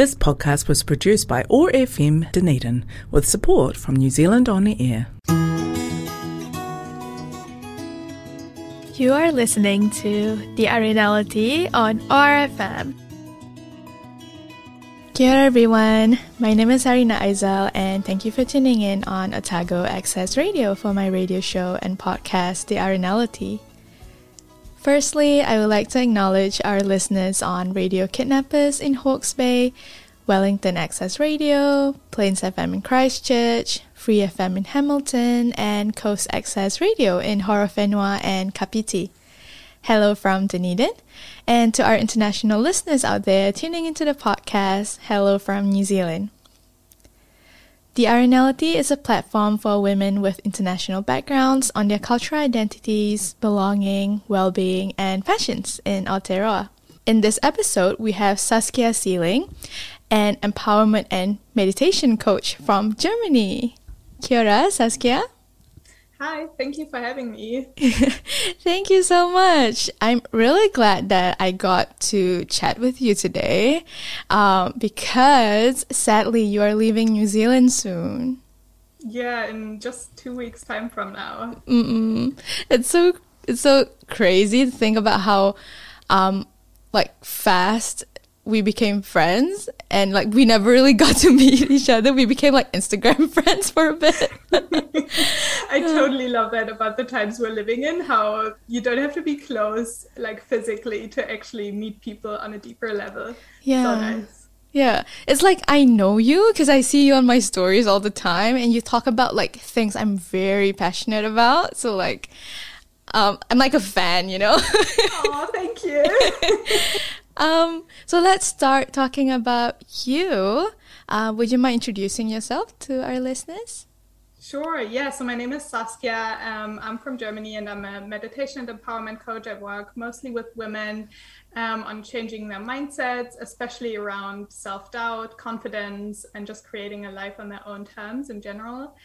This podcast was produced by OAR FM Dunedin with support from New Zealand On Air. You are listening to The Arinality on OAR FM. Kia everyone, my name is Arina Aizal and thank you for tuning in on Otago Access Radio for my radio show and podcast, The Arinality. Firstly, I would like to acknowledge our listeners on Radio Kidnappers in Hawke's Bay, Wellington Access Radio, Plains FM in Christchurch, Free FM in Hamilton, and Coast Access Radio in Horowhenua and Kapiti. Hello from Dunedin. And to our international listeners out there tuning into the podcast, hello from New Zealand. The Arinality is a platform for women with international backgrounds on their cultural identities, belonging, well-being, and passions in Aotearoa. In this episode, we have Saskia Seeling, an empowerment and meditation coach from Germany. Kia ora, Saskia. Hi, thank you for having me. Thank you so much. I'm really glad that I got to chat with you today um, because sadly you are leaving New Zealand soon. Yeah, in just two weeks' time from now. Mm-mm. It's so it's so crazy to think about how um, like fast we became friends and like we never really got to meet each other. We became like Instagram friends for a bit. I totally love that about the times we're living in, how you don't have to be close like physically to actually meet people on a deeper level. Yeah. So nice. Yeah, it's like I know you because I see you on my stories all the time, and you talk about like things I'm very passionate about. So like, um, I'm like a fan, you know. Oh, thank you. Um, so let's start talking about you. Uh, would you mind introducing yourself to our listeners? Sure, yeah. So my name is Saskia. Um, I'm from Germany and I'm a meditation and empowerment coach. I work mostly with women um, on changing their mindsets, especially around self doubt, confidence, and just creating a life on their own terms in general.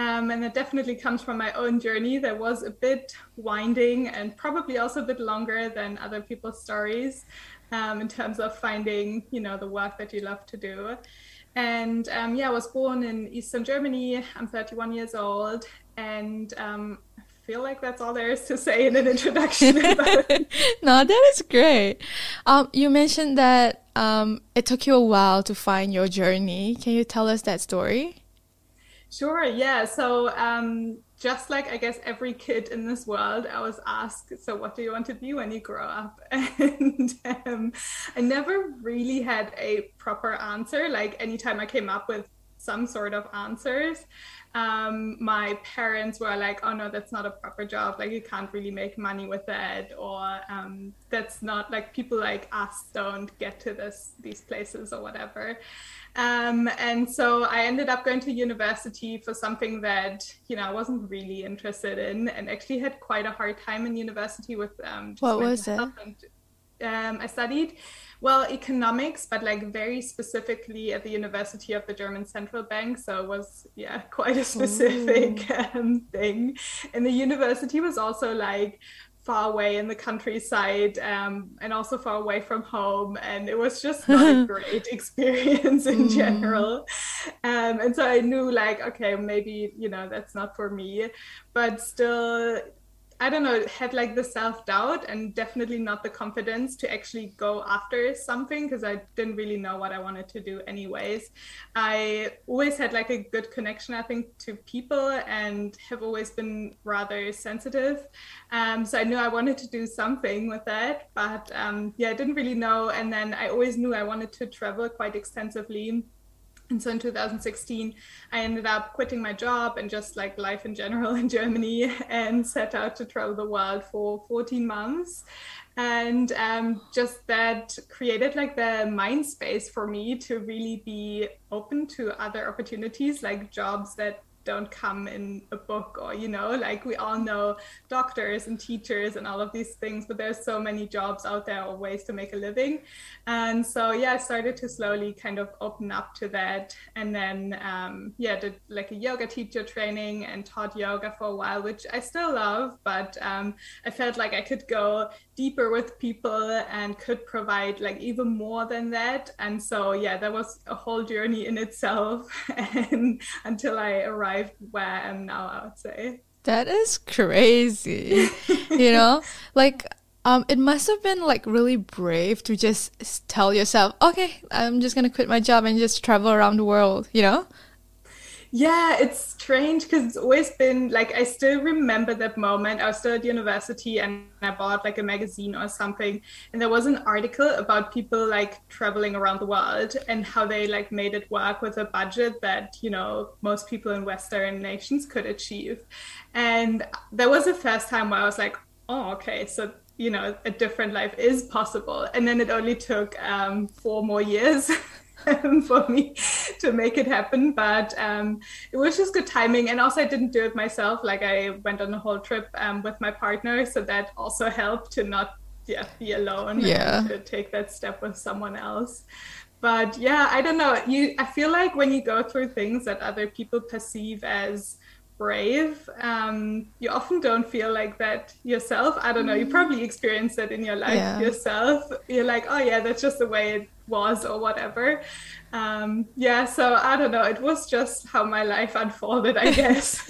Um, and it definitely comes from my own journey that was a bit winding and probably also a bit longer than other people's stories um, in terms of finding, you know, the work that you love to do. And um, yeah, I was born in Eastern Germany. I'm 31 years old, and um, I feel like that's all there is to say in an introduction. no, that is great. Um, you mentioned that um, it took you a while to find your journey. Can you tell us that story? Sure, yeah. So, um, just like I guess every kid in this world, I was asked, So, what do you want to be when you grow up? And um, I never really had a proper answer. Like, anytime I came up with some sort of answers, um, my parents were like, oh no, that's not a proper job. Like, you can't really make money with that. Or um, that's not like people like us don't get to this these places or whatever. Um, and so I ended up going to university for something that, you know, I wasn't really interested in and actually had quite a hard time in university with um, what was it? And, um, I studied, well, economics, but like very specifically at the University of the German Central Bank. So it was, yeah, quite a specific um, thing. And the university was also like far away in the countryside um, and also far away from home. And it was just not a great experience in Mm. general. Um, and so I knew, like, okay, maybe, you know, that's not for me. But still, I don't know, had like the self doubt and definitely not the confidence to actually go after something because I didn't really know what I wanted to do, anyways. I always had like a good connection, I think, to people and have always been rather sensitive. Um, so I knew I wanted to do something with that, but um, yeah, I didn't really know. And then I always knew I wanted to travel quite extensively. And so in 2016, I ended up quitting my job and just like life in general in Germany and set out to travel the world for 14 months. And um, just that created like the mind space for me to really be open to other opportunities, like jobs that don't come in a book or you know like we all know doctors and teachers and all of these things but there's so many jobs out there or ways to make a living. And so yeah i started to slowly kind of open up to that. And then um, yeah did like a yoga teacher training and taught yoga for a while which i still love but um, i felt like i could go deeper with people and could provide like even more than that. And so yeah that was a whole journey in itself. And until i arrived where i am now i would say that is crazy you know like um, it must have been like really brave to just tell yourself, okay, I'm just gonna quit my job and just travel around the world, you know? Yeah, it's strange because it's always been like I still remember that moment. I was still at university and I bought like a magazine or something, and there was an article about people like traveling around the world and how they like made it work with a budget that you know most people in Western nations could achieve. And that was the first time where I was like, oh, okay, so you know a different life is possible. And then it only took um, four more years. for me to make it happen. But um, it was just good timing. And also, I didn't do it myself. Like, I went on a whole trip um, with my partner. So that also helped to not yeah, be alone yeah. to take that step with someone else. But yeah, I don't know. You, I feel like when you go through things that other people perceive as brave. Um, you often don't feel like that yourself. I don't know. You probably experienced that in your life yeah. yourself. You're like, oh yeah, that's just the way it was, or whatever. Um, yeah. So I don't know. It was just how my life unfolded, I guess.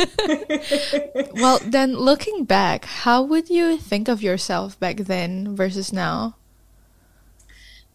well, then looking back, how would you think of yourself back then versus now?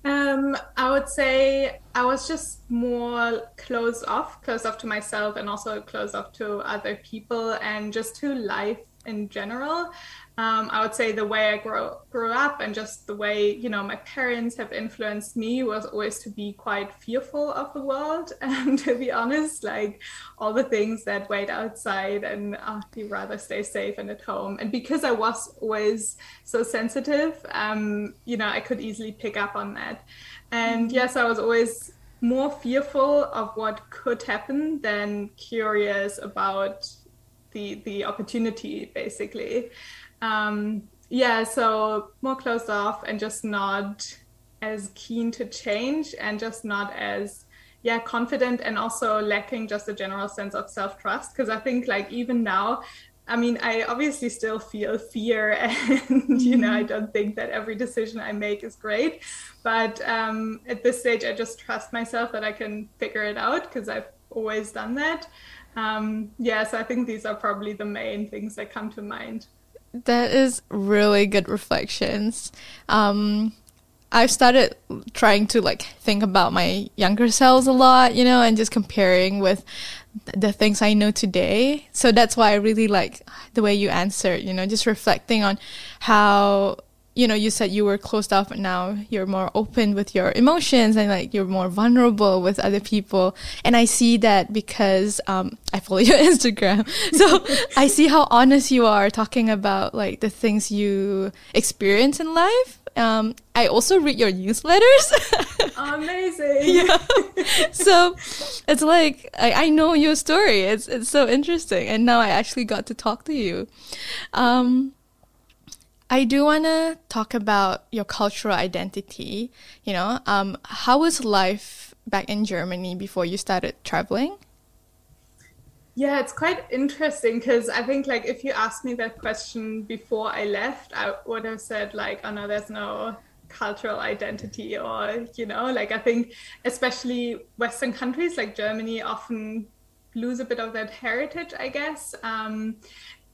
Um, I would say I was just more closed off, closed off to myself, and also closed off to other people, and just to life in general. Um, I would say the way I grew grew up and just the way you know my parents have influenced me was always to be quite fearful of the world and to be honest, like all the things that wait outside and uh, you rather stay safe and at home. And because I was always so sensitive, um, you know, I could easily pick up on that. And mm-hmm. yes, I was always more fearful of what could happen than curious about the the opportunity basically um, yeah, so more closed off and just not as keen to change and just not as yeah confident and also lacking just a general sense of self trust because I think like even now I mean, I obviously still feel fear, and you know, I mm-hmm. don't think that every decision I make is great. But um, at this stage, I just trust myself that I can figure it out because I've always done that. Um, yeah, so I think these are probably the main things that come to mind. That is really good reflections. Um, I've started trying to like think about my younger selves a lot, you know, and just comparing with the things I know today. So that's why I really like the way you answered, you know, just reflecting on how you know, you said you were closed off, and now you're more open with your emotions and like you're more vulnerable with other people. And I see that because um, I follow your Instagram, so I see how honest you are talking about like the things you experience in life. Um, I also read your newsletters. Amazing. yeah. So it's like I, I, know your story. It's it's so interesting, and now I actually got to talk to you. Um, I do want to talk about your cultural identity. You know, um, how was life back in Germany before you started traveling? Yeah, it's quite interesting because I think like if you asked me that question before I left, I would have said like, oh no, there's no cultural identity or you know, like I think especially Western countries like Germany often lose a bit of that heritage, I guess. Um,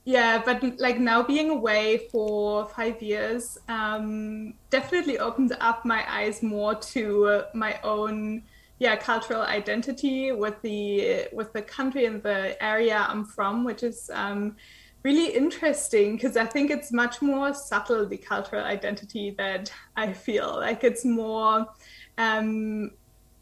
yeah but like now being away for five years um, definitely opened up my eyes more to my own yeah cultural identity with the with the country and the area i'm from which is um, really interesting because i think it's much more subtle the cultural identity that i feel. Like it's more um,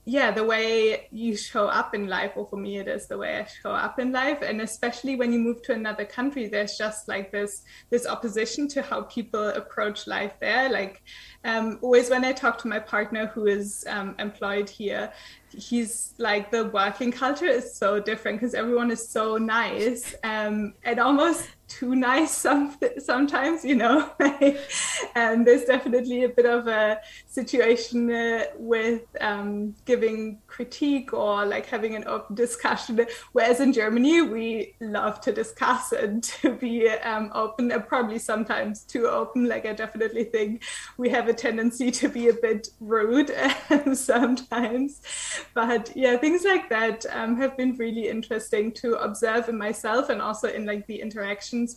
yeah, the way you show up in life, or for me, it is the way I show up in life. And especially when you move to another country, there's just like this this opposition to how people approach life there. Like um, always when I talk to my partner who is um, employed here, he's like the working culture is so different because everyone is so nice um, and almost too nice some, sometimes you know and there's definitely a bit of a situation uh, with um, giving critique or like having an open discussion. Whereas in germany we love to discuss and to be um, open and probably sometimes too open. Like i definitely think we have a tendency to be a bit rude sometimes. But yeah things like that um, have been really interesting to observe in myself and also in like the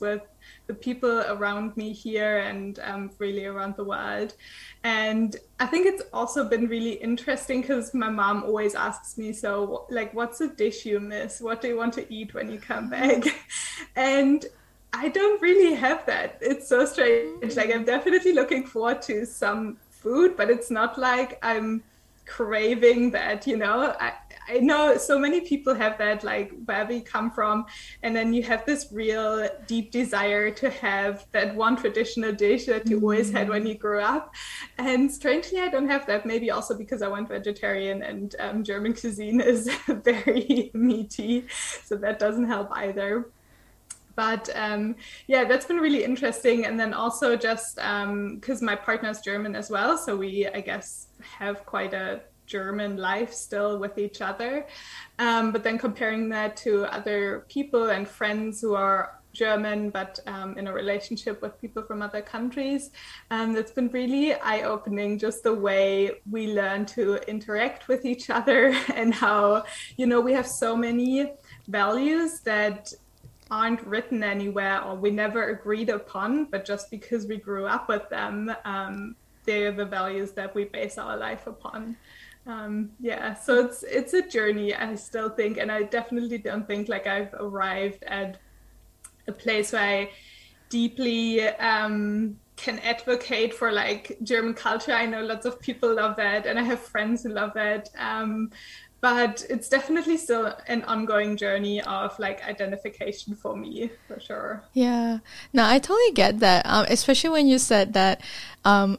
with the people around me here and um, really around the world and i think it's also been really interesting because my mom always asks me so like what's a dish you miss what do you want to eat when you come back and I don't really have that. It's so strange. Like I'm definitely looking forward to some food, but it's not like I'm craving that, you know. I, I know so many people have that, like wherever you come from, and then you have this real deep desire to have that one traditional dish that you mm. always had when you grew up. And strangely, I don't have that. Maybe also because I went vegetarian and um, German cuisine is very meaty, so that doesn't help either but um, yeah that's been really interesting and then also just because um, my partner is german as well so we i guess have quite a german life still with each other um, but then comparing that to other people and friends who are German, but um, in a relationship with people from other countries. And it's been really eye opening just the way we learn to interact with each other and how, you know, we have so many values that aren't written anywhere or we never agreed upon, but just because we grew up with them, um, they're the values that we base our life upon. Um, yeah, so it's it's a journey. I still think, and I definitely don't think like I've arrived at a place where I deeply um, can advocate for like German culture. I know lots of people love that, and I have friends who love that. Um, but it's definitely still an ongoing journey of like identification for me for sure yeah no i totally get that um, especially when you said that um,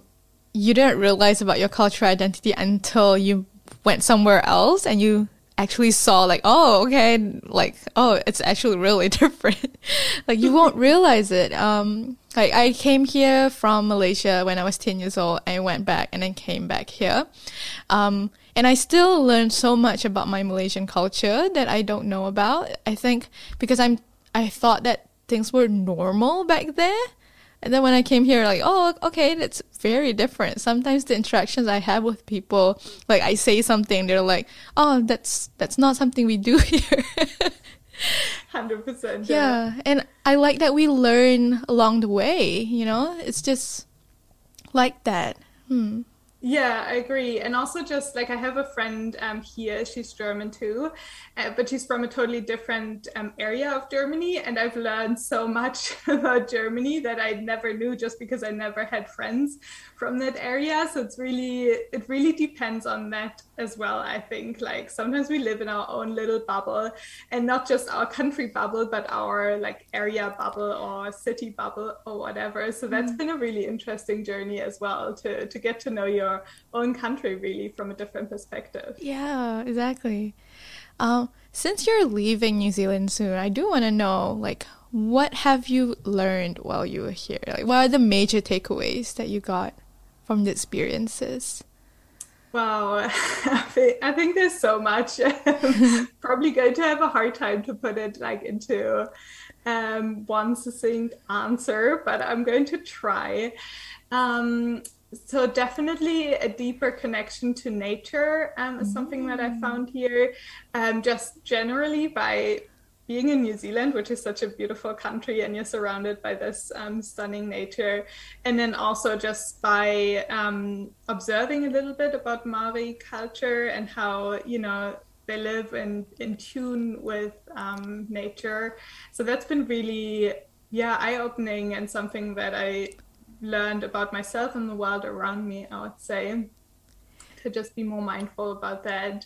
you didn't realize about your cultural identity until you went somewhere else and you actually saw like oh okay like oh it's actually really different like you won't realize it um like i came here from malaysia when i was 10 years old and went back and then came back here um and I still learn so much about my Malaysian culture that I don't know about. I think because I'm, I thought that things were normal back there. And then when I came here, like, oh, okay, that's very different. Sometimes the interactions I have with people, like I say something, they're like, oh, that's, that's not something we do here. 100%. Yeah. yeah. And I like that we learn along the way, you know? It's just like that. Hmm. Yeah, I agree. And also, just like I have a friend um, here, she's German too, uh, but she's from a totally different um, area of Germany. And I've learned so much about Germany that I never knew just because I never had friends from that area. So it's really, it really depends on that as well. I think like sometimes we live in our own little bubble and not just our country bubble, but our like area bubble or city bubble or whatever. So that's mm. been a really interesting journey as well to, to get to know your your own country really from a different perspective. Yeah, exactly. Um, since you're leaving New Zealand soon, I do want to know like what have you learned while you were here? Like what are the major takeaways that you got from the experiences? Wow, I think there's so much. Probably going to have a hard time to put it like into um, one succinct answer, but I'm going to try. Um, so definitely a deeper connection to nature um, is something that I mm. found here. Um, just generally by being in New Zealand, which is such a beautiful country, and you're surrounded by this um, stunning nature, and then also just by um, observing a little bit about Maori culture and how you know they live in in tune with um, nature. So that's been really yeah eye opening and something that I learned about myself and the world around me, I would say. to just be more mindful about that.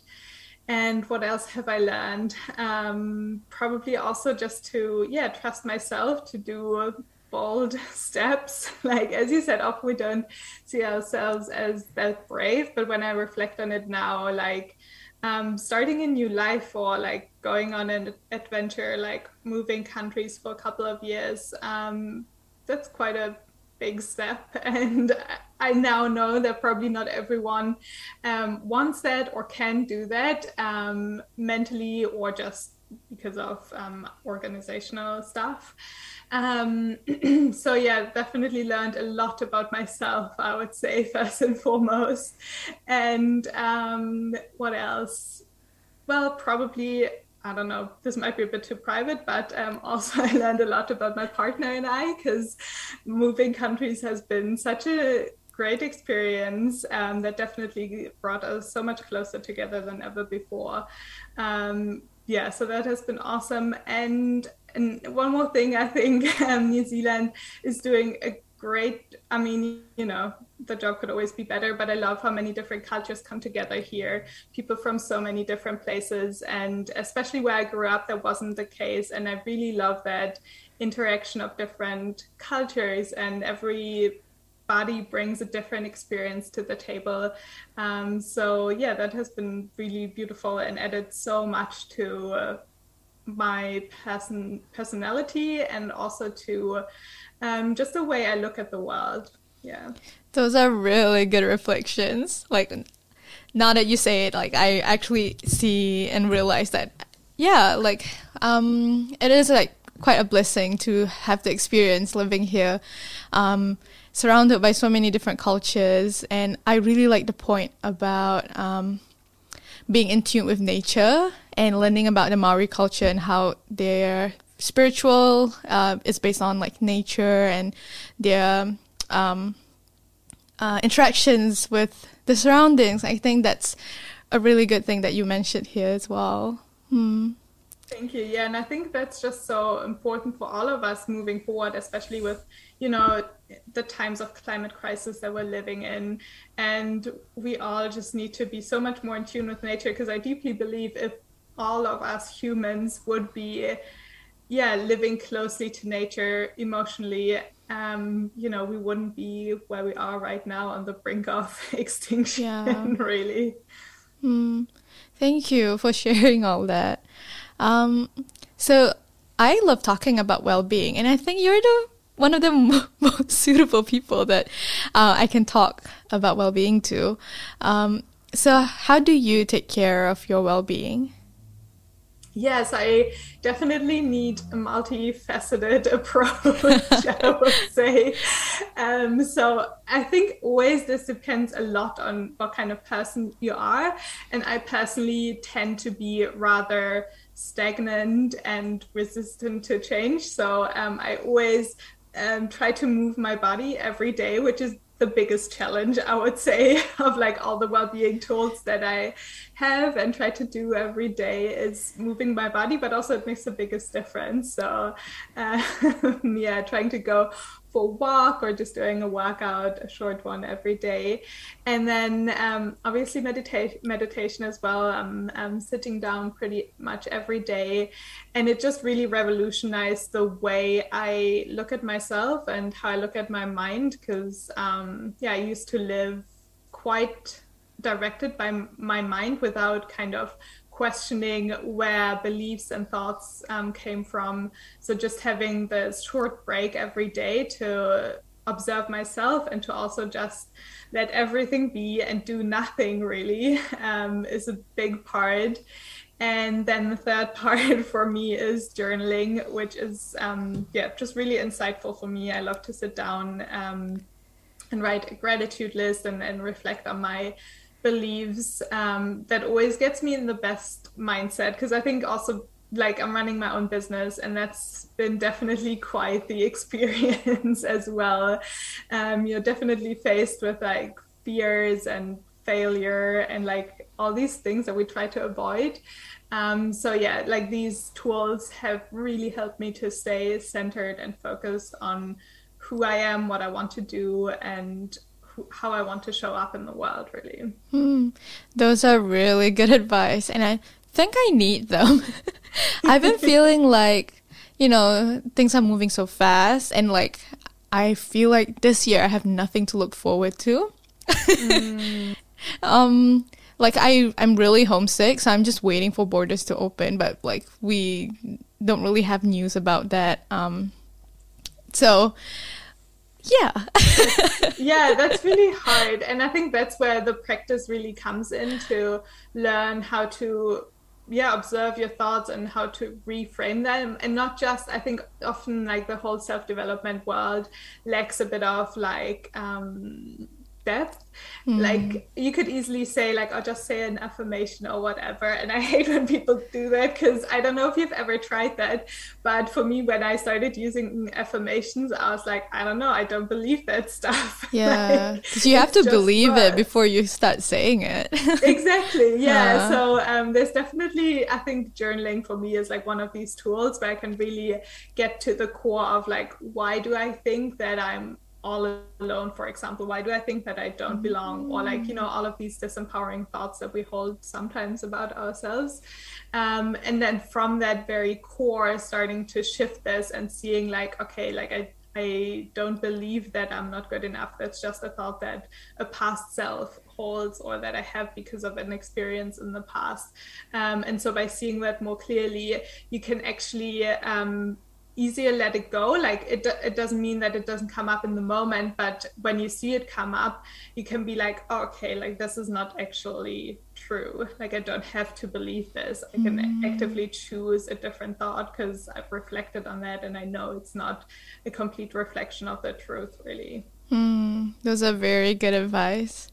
And what else have I learned? Um, probably also just to, yeah, trust myself to do bold steps. Like, as you said, often we don't see ourselves as that brave. But when I reflect on it now, like, um, starting a new life or like going on an adventure, like moving countries for a couple of years, um, that's quite a big step. And I now know that probably not everyone um, wants that or can do that um, mentally or just because of um, organizational stuff. Um, so yeah, definitely learned a lot about myself. I would say first and foremost, and um, what else? Well, probably I don't know, this might be a bit too private, but um, also I learned a lot about my partner and I because moving countries has been such a great experience um, that definitely brought us so much closer together than ever before. Um, yeah, so that has been awesome. And, and one more thing, I think um, New Zealand is doing a great i mean you know the job could always be better but i love how many different cultures come together here. People from so many different places and especially where i grew up that wasn't the case and i really love that interaction of different cultures and every body brings a different experience to the table. Um, so yeah that has been really beautiful and added so much to uh, my person personality and also to um, just the way I look at the world. Yeah. Those are really good reflections. Like now that you say it, like I actually see and realize that, yeah, like um, it is like quite a blessing to have the experience living here, um, surrounded by so many different cultures. And I really like the point about um, being in tune with nature and learning about the Maori culture and how they're spiritual uh, is based on like nature and their um, uh, interactions with the surroundings. I think that's a really good thing that you mentioned here as well. Hmm. Thank you. Yeah, and I think that's just so important for all of us moving forward, especially with, you know, the times of climate crisis that we're living in. And we all just need to be so much more in tune with nature because I deeply believe if all of us humans would be yeah living closely to nature emotionally. Um you know we wouldn't be where we are right now on the brink of extinction yeah. really. Mm. thank you for sharing all that. Um so i love talking about well-being and i think you're the one of the most suitable people that uh, i can talk about well-being to. Um, so how do you take care of your well-being Yes, I definitely need a multifaceted approach, I would say. Um, so I think always this depends a lot on what kind of person you are. And I personally tend to be rather stagnant and resistant to change. So um, I always um, try to move my body every day, which is the biggest challenge i would say of like all the well-being tools that i have and try to do every day is moving my body but also it makes the biggest difference so uh, yeah trying to go for a walk or just doing a workout, a short one every day. And then um, obviously medita- meditation as well. I'm, sitting down pretty much every day. And it just really revolutionized the way I look at myself and how I look at my mind. Because, um, yeah, I used to live quite directed by my mind without kind of questioning where beliefs and thoughts um, came from. So just having this short break every day to observe myself and to also just let everything be and do nothing really um, is a big part. And then the third part for me is journaling, which is um, yeah just really insightful for me. I love to sit down um, and write a gratitude list and, and reflect on my believes um, that always gets me in the best mindset because I think also like I'm running my own business and that's been definitely quite the experience as well. Um, you're definitely faced with like fears and failure and like all these things that we try to avoid. Um, so yeah, like these tools have really helped me to stay centered and focused on who I am, what I want to do, and how I want to show up in the world, really. Hmm. Those are really good advice. And I think I need them. I've been feeling like, you know, things are moving so fast and like I feel like this year I have nothing to look forward to. mm. Um like I I'm really homesick, so I'm just waiting for borders to open, but like we don't really have news about that. Um so yeah. yeah, that's really hard. And I think that's where the practice really comes in to learn how to yeah observe your thoughts and how to reframe them and not just i think often like the whole self-development world lacks a bit of like um depth. Mm. like you could easily say like i'll just say an affirmation or whatever and i hate when people do that because i don't know if you've ever tried that but for me when i started using affirmations i was like i don't know i don't believe that stuff. Yeah. Like, you have to believe it before you start saying it? Exactly yeah. Uh. so um, there's definitely i think journaling for me is like one of these tools where i can really get to the core of like why do i think that i'm all alone for example why do i think that i don't belong or like you know all of these disempowering thoughts that we hold sometimes about ourselves um, and then from that very core starting to shift this and seeing like okay like i I don't believe that I'm not good enough. That's just a thought that a past self holds or that I have because of an experience in the past. Um, and so by seeing that more clearly, you can actually um, easier let it go. Like it, it doesn't mean that it doesn't come up in the moment but when you see it come up you can be like oh, okay like this is not actually true. Like i don't have to believe this. I can mm. actively choose a different thought because i've reflected on that and i know it's not a complete reflection of the truth really. Mm, those are very good advice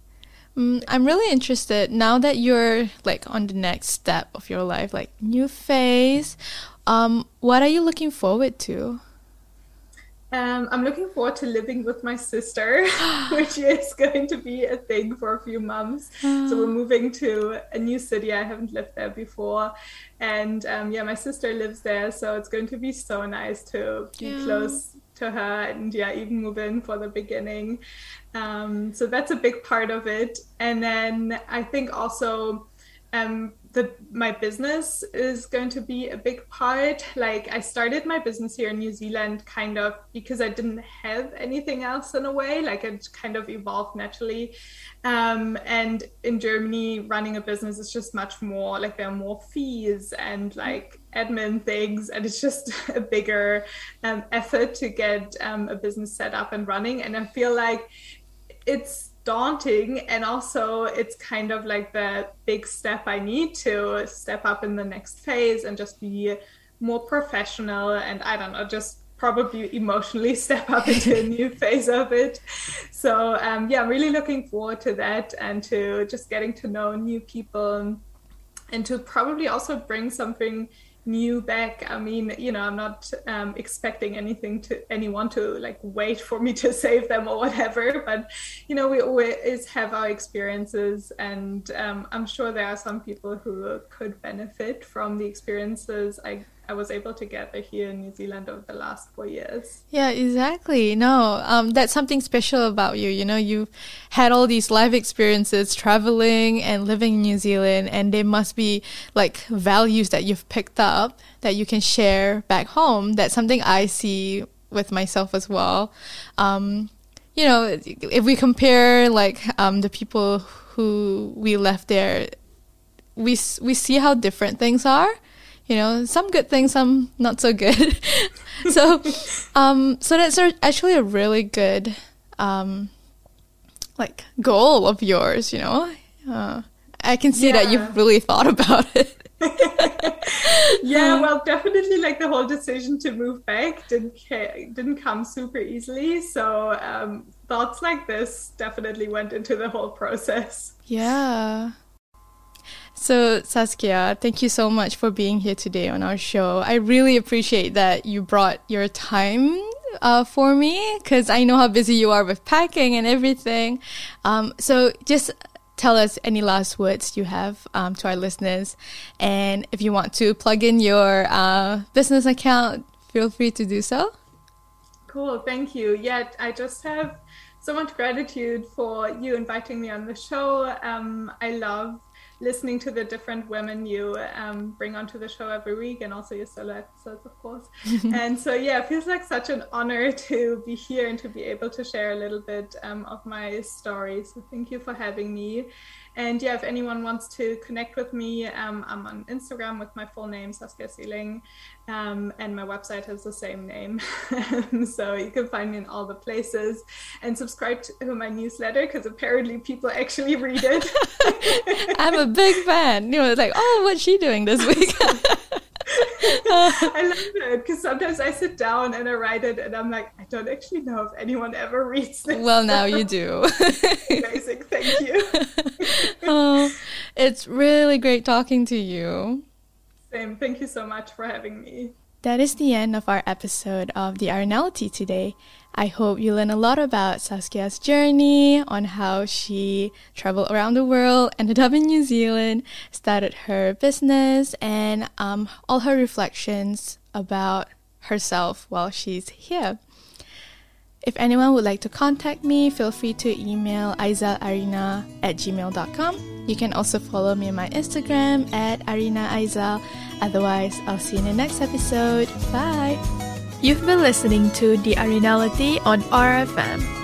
mm, I'm really interested now that you're like on the next step of your life, like new phase. Um, what are you looking forward to? Um, I'm looking forward to living with my sister, which is going to be a thing for a few months. So we're moving to a new city. I haven't lived there before, and um, yeah, my sister lives there, so it's going to be so nice to be yeah. close to her and yeah, even move in for the beginning. Um, so that's a big part of it, and then I think also um, the my business is going to be a big part. Like i started my business here in new zealand kind of because i didn't have anything else in a way. Like it kind of evolved naturally. Um, and in germany running a business is just much more like there are more fees and like admin things and it's just a bigger um, effort to get um, a business set up and running. And i feel like it's daunting and also it's kind of like the big step i need to step up in the next phase and just be more professional and i don't know just probably emotionally step up into a new phase of it. So um, yeah i'm really looking forward to that and to just getting to know new people and to probably also bring something new back. I mean you know i'm not um, expecting anything to anyone to like wait for me to save them or whatever but you know we always have our experiences and um, i'm sure there are some people who could benefit from the experiences. I I was able to gather here in New Zealand over the last four years. Yeah, exactly. No, um, that's something special about you. You know, you've had all these life experiences traveling and living in New Zealand, and there must be like values that you've picked up that you can share back home. That's something I see with myself as well. Um, you know, if we compare like um, the people who we left there, we we see how different things are you know some good things some not so good. So um so that's actually a really good um like goal of yours you know? Uh, i can see yeah. that you've really thought about it. Yeah well definitely like the whole decision to move back didn't didn't come super easily. So um thoughts like this definitely went into the whole process. Yeah so, Saskia, thank you so much for being here today on our show. I really appreciate that you brought your time uh, for me because I know how busy you are with packing and everything. Um, so, just tell us any last words you have um, to our listeners. And if you want to plug in your uh, business account, feel free to do so. Cool, thank you. Yeah, I just have so much gratitude for you inviting me on the show. Um, I love listening to the different women you um, bring onto the show every week and also your solo episodes, of course. and so, yeah, it feels like such an honor to be here and to be able to share a little bit um, of my story. So, thank you for having me. And yeah, if anyone wants to connect with me, um, I'm on Instagram with my full name, Saskia Seeling, um, and my website has the same name. so you can find me in all the places and subscribe to my newsletter because apparently people actually read it. I'm a big fan. You know, it's like, oh, what's she doing this week? I love it because sometimes I sit down and I write it and I'm like, I don't actually know if anyone ever reads this. Well, now you do. Amazing. Thank you. oh, it's really great talking to you. Same. Thank you so much for having me. That is the end of our episode of The Arinality today. I hope you learn a lot about Saskia's journey on how she traveled around the world, ended up in New Zealand, started her business, and um, all her reflections about herself while she's here. If anyone would like to contact me, feel free to email aizalarina at gmail.com. You can also follow me on my Instagram at arinaaizal. Otherwise, I'll see you in the next episode. Bye! You've been listening to The Arinality on RFM.